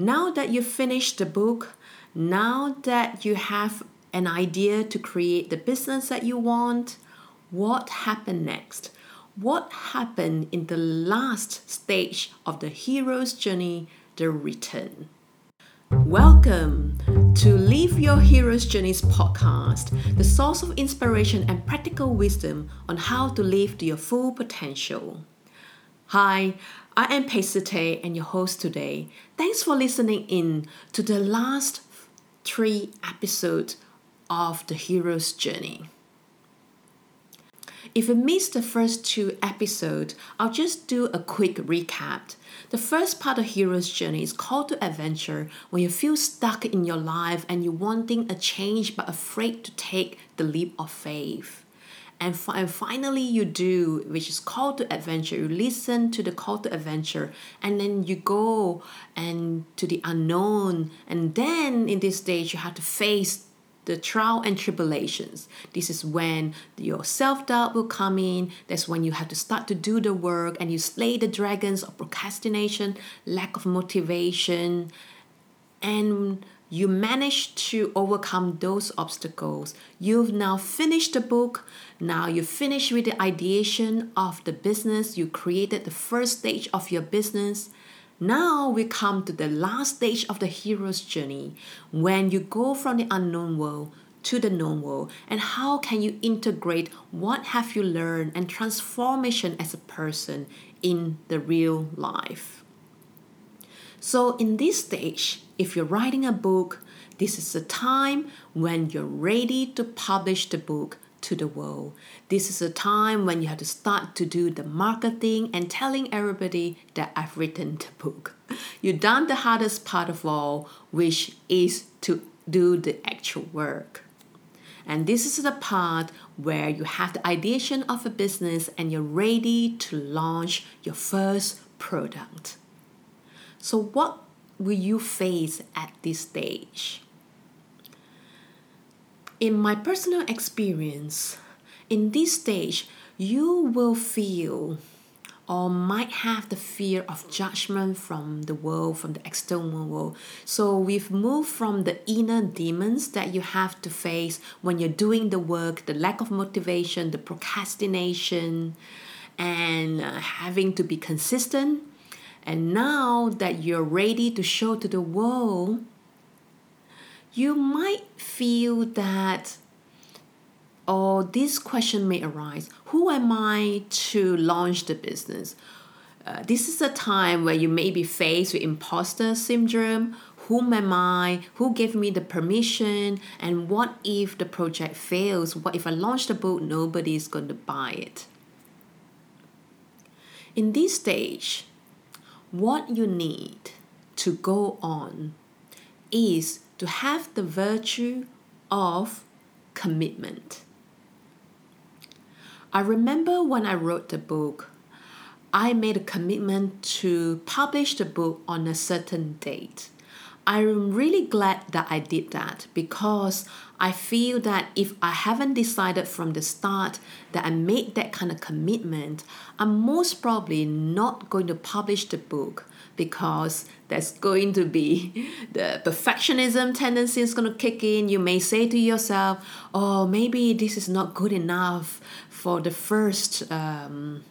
Now that you've finished the book, now that you have an idea to create the business that you want, what happened next? What happened in the last stage of the hero's journey, the return? Welcome to Live Your Hero's Journeys podcast, the source of inspiration and practical wisdom on how to live to your full potential. Hi, I am Paisite and your host today. Thanks for listening in to the last three episodes of the hero's journey. If you missed the first two episodes, I'll just do a quick recap. The first part of Hero's Journey is called to adventure when you feel stuck in your life and you're wanting a change but afraid to take the leap of faith and, fi- and finally you do which is call to adventure you listen to the call to adventure and then you go and to the unknown and then in this stage you have to face the trial and tribulations. This is when your self doubt will come in. That's when you have to start to do the work and you slay the dragons of procrastination, lack of motivation, and you managed to overcome those obstacles. You've now finished the book. Now you finish with the ideation of the business. You created the first stage of your business. Now we come to the last stage of the hero's journey when you go from the unknown world to the known world and how can you integrate what have you learned and transformation as a person in the real life. So in this stage, if you're writing a book, this is the time when you're ready to publish the book to the world. This is a time when you have to start to do the marketing and telling everybody that I've written the book. You've done the hardest part of all, which is to do the actual work. And this is the part where you have the ideation of a business and you're ready to launch your first product. So, what will you face at this stage? In my personal experience, in this stage, you will feel or might have the fear of judgment from the world, from the external world. So we've moved from the inner demons that you have to face when you're doing the work, the lack of motivation, the procrastination, and uh, having to be consistent and now that you're ready to show to the world, you might feel that or this question may arise. Who am i to launch the business? Uh, this is a time where you may be faced with imposter syndrome. Whom am i? Who gave me the permission? And what if the project fails? What if i launch the book nobody is going to buy it. In this stage what you need to go on is to have the virtue of commitment. I remember when I wrote the book, I made a commitment to publish the book on a certain date. I'm really glad that I did that because I feel that if I haven't decided from the start that I made that kind of commitment, I'm most probably not going to publish the book because there's going to be the perfectionism tendency is going to kick in. You may say to yourself, oh, maybe this is not good enough for the first um,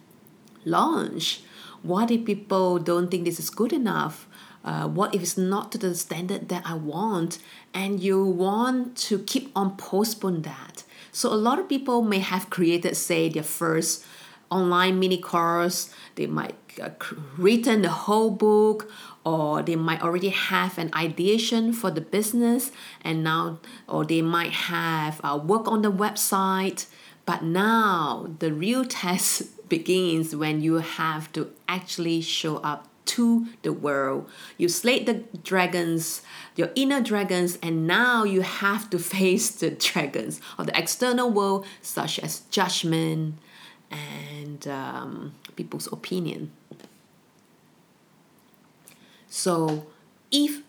launch. What if people don't think this is good enough? Uh, what if it's not to the standard that I want, and you want to keep on postpone that. So a lot of people may have created, say, their first online mini course. They might uh, written the whole book, or they might already have an ideation for the business, and now, or they might have uh, work on the website. But now the real test begins when you have to actually show up to the world. You slayed the dragons, your inner dragons, and now you have to face the dragons of the external world, such as judgment and um, people's opinion. So, if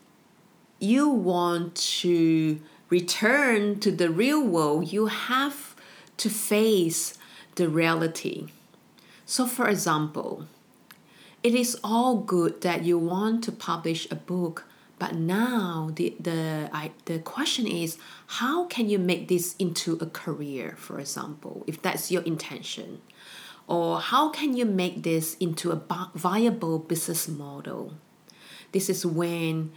you want to return to the real world, you have to face the reality. So, for example, it is all good that you want to publish a book, But now the the I, the question is how can you make this into a career, for example, if that's your intention? Or how can you make this into a viable business model? This is when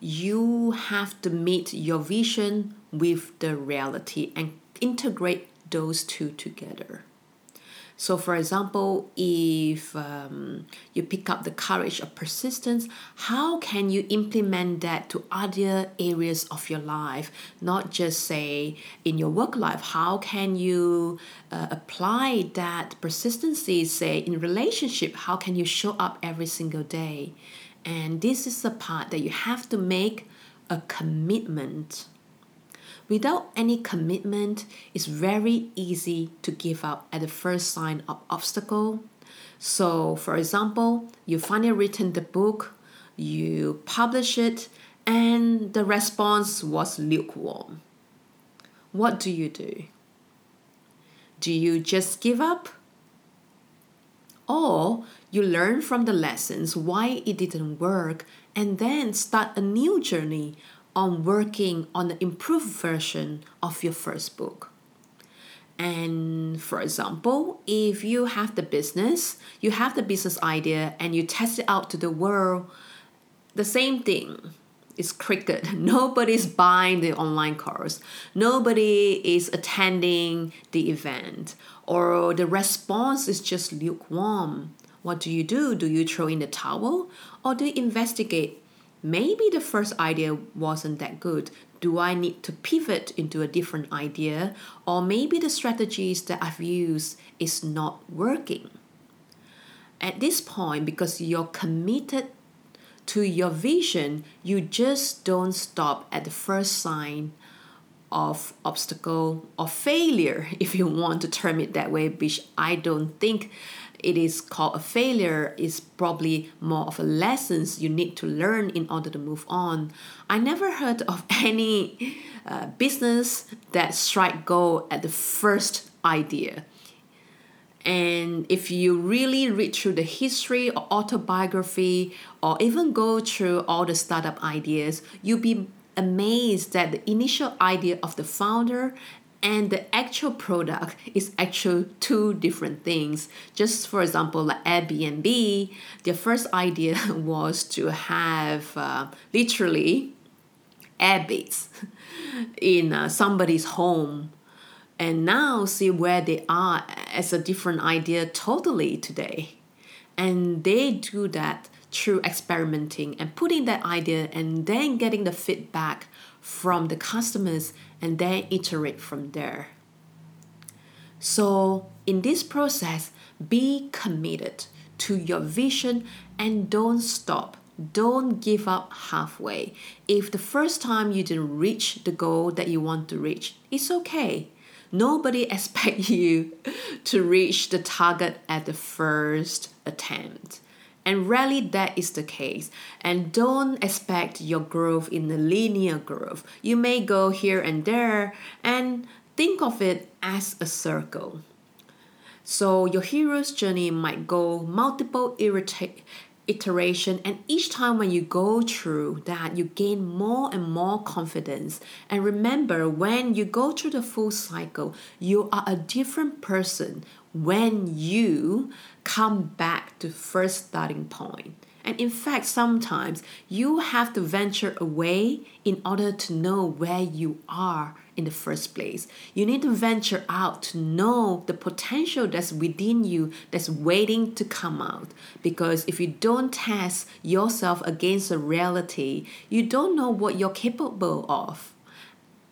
you have to meet your vision with the reality and integrate those two together. So, for example, if um, you pick up the courage of persistence, how can you implement that to other areas of your life? Not just say in your work life. How can you uh, apply that persistency, say in relationship? How can you show up every single day? And this is the part that you have to make a commitment Without any commitment, it's very easy to give up at the first sign of obstacle. So, for example, you finally written the book, you publish it, and the response was lukewarm. What do you do? Do you just give up? Or you learn from the lessons why it didn't work and then start a new journey on working on the improved version of your first book. And for example, if you have the business, you have the business idea and you test it out to the world, the same thing is cricket. Nobody's buying the online course. Nobody is attending the event. Or the response is just lukewarm. What do you do? Do you throw in the towel? Or do you investigate maybe the first idea wasn't that good. Do I need to pivot into a different idea? Or maybe the strategies that I've used is not working. At this point, because you're committed to your vision, you just don't stop at the first sign of obstacle or failure, if you want to term it that way, which I don't think it is called a failure is probably more of a lessons you need to learn in order to move on. I never heard of any uh, business that strike gold at the first idea. And if you really read through the history or autobiography or even go through all the startup ideas you'll be amazed that the initial idea of the founder and the actual product is actually two different things. Just for example, like Airbnb, their first idea was to have uh, literally Airbnbs in uh, somebody's home. And now see where they are as a different idea totally today. And they do that through experimenting and putting that idea and then getting the feedback from the customers and then iterate from there. So, in this process, be committed to your vision and don't stop. Don't give up halfway. If the first time you didn't reach the goal that you want to reach, it's okay. Nobody expects you to reach the target at the first attempt. And rarely that is the case. And don't expect your growth in a linear growth. You may go here and there and think of it as a circle. So your hero's journey might go multiple irrita- iteration and each time when you go through that you gain more and more confidence and remember when you go through the full cycle you are a different person when you come back to first starting point. And in fact, sometimes you have to venture away in order to know where you are in the first place. You need to venture out to know the potential that's within you that's waiting to come out. Because if you don't test yourself against a reality, you don't know what you're capable of.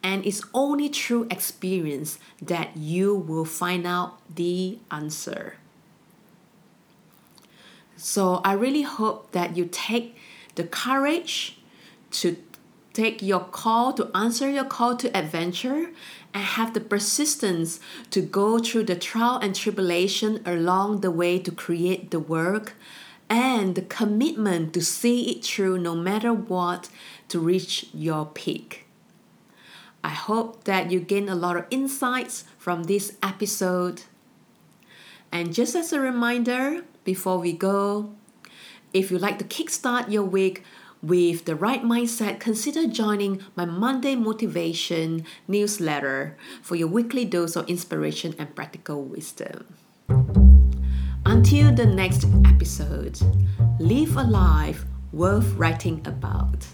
And it's only through experience that you will find out the answer. So I really hope that you take the courage to take your call, to answer your call to adventure, and have the persistence to go through the trial and tribulation along the way to create the work, and the commitment to see it through no matter what to reach your peak. I hope that you gain a lot of insights from this episode. And just as a reminder, before we go, if you like to kickstart your week With the right mindset, consider joining my Monday Motivation newsletter for your weekly dose of inspiration and practical wisdom. Until the next episode, live a life worth writing about.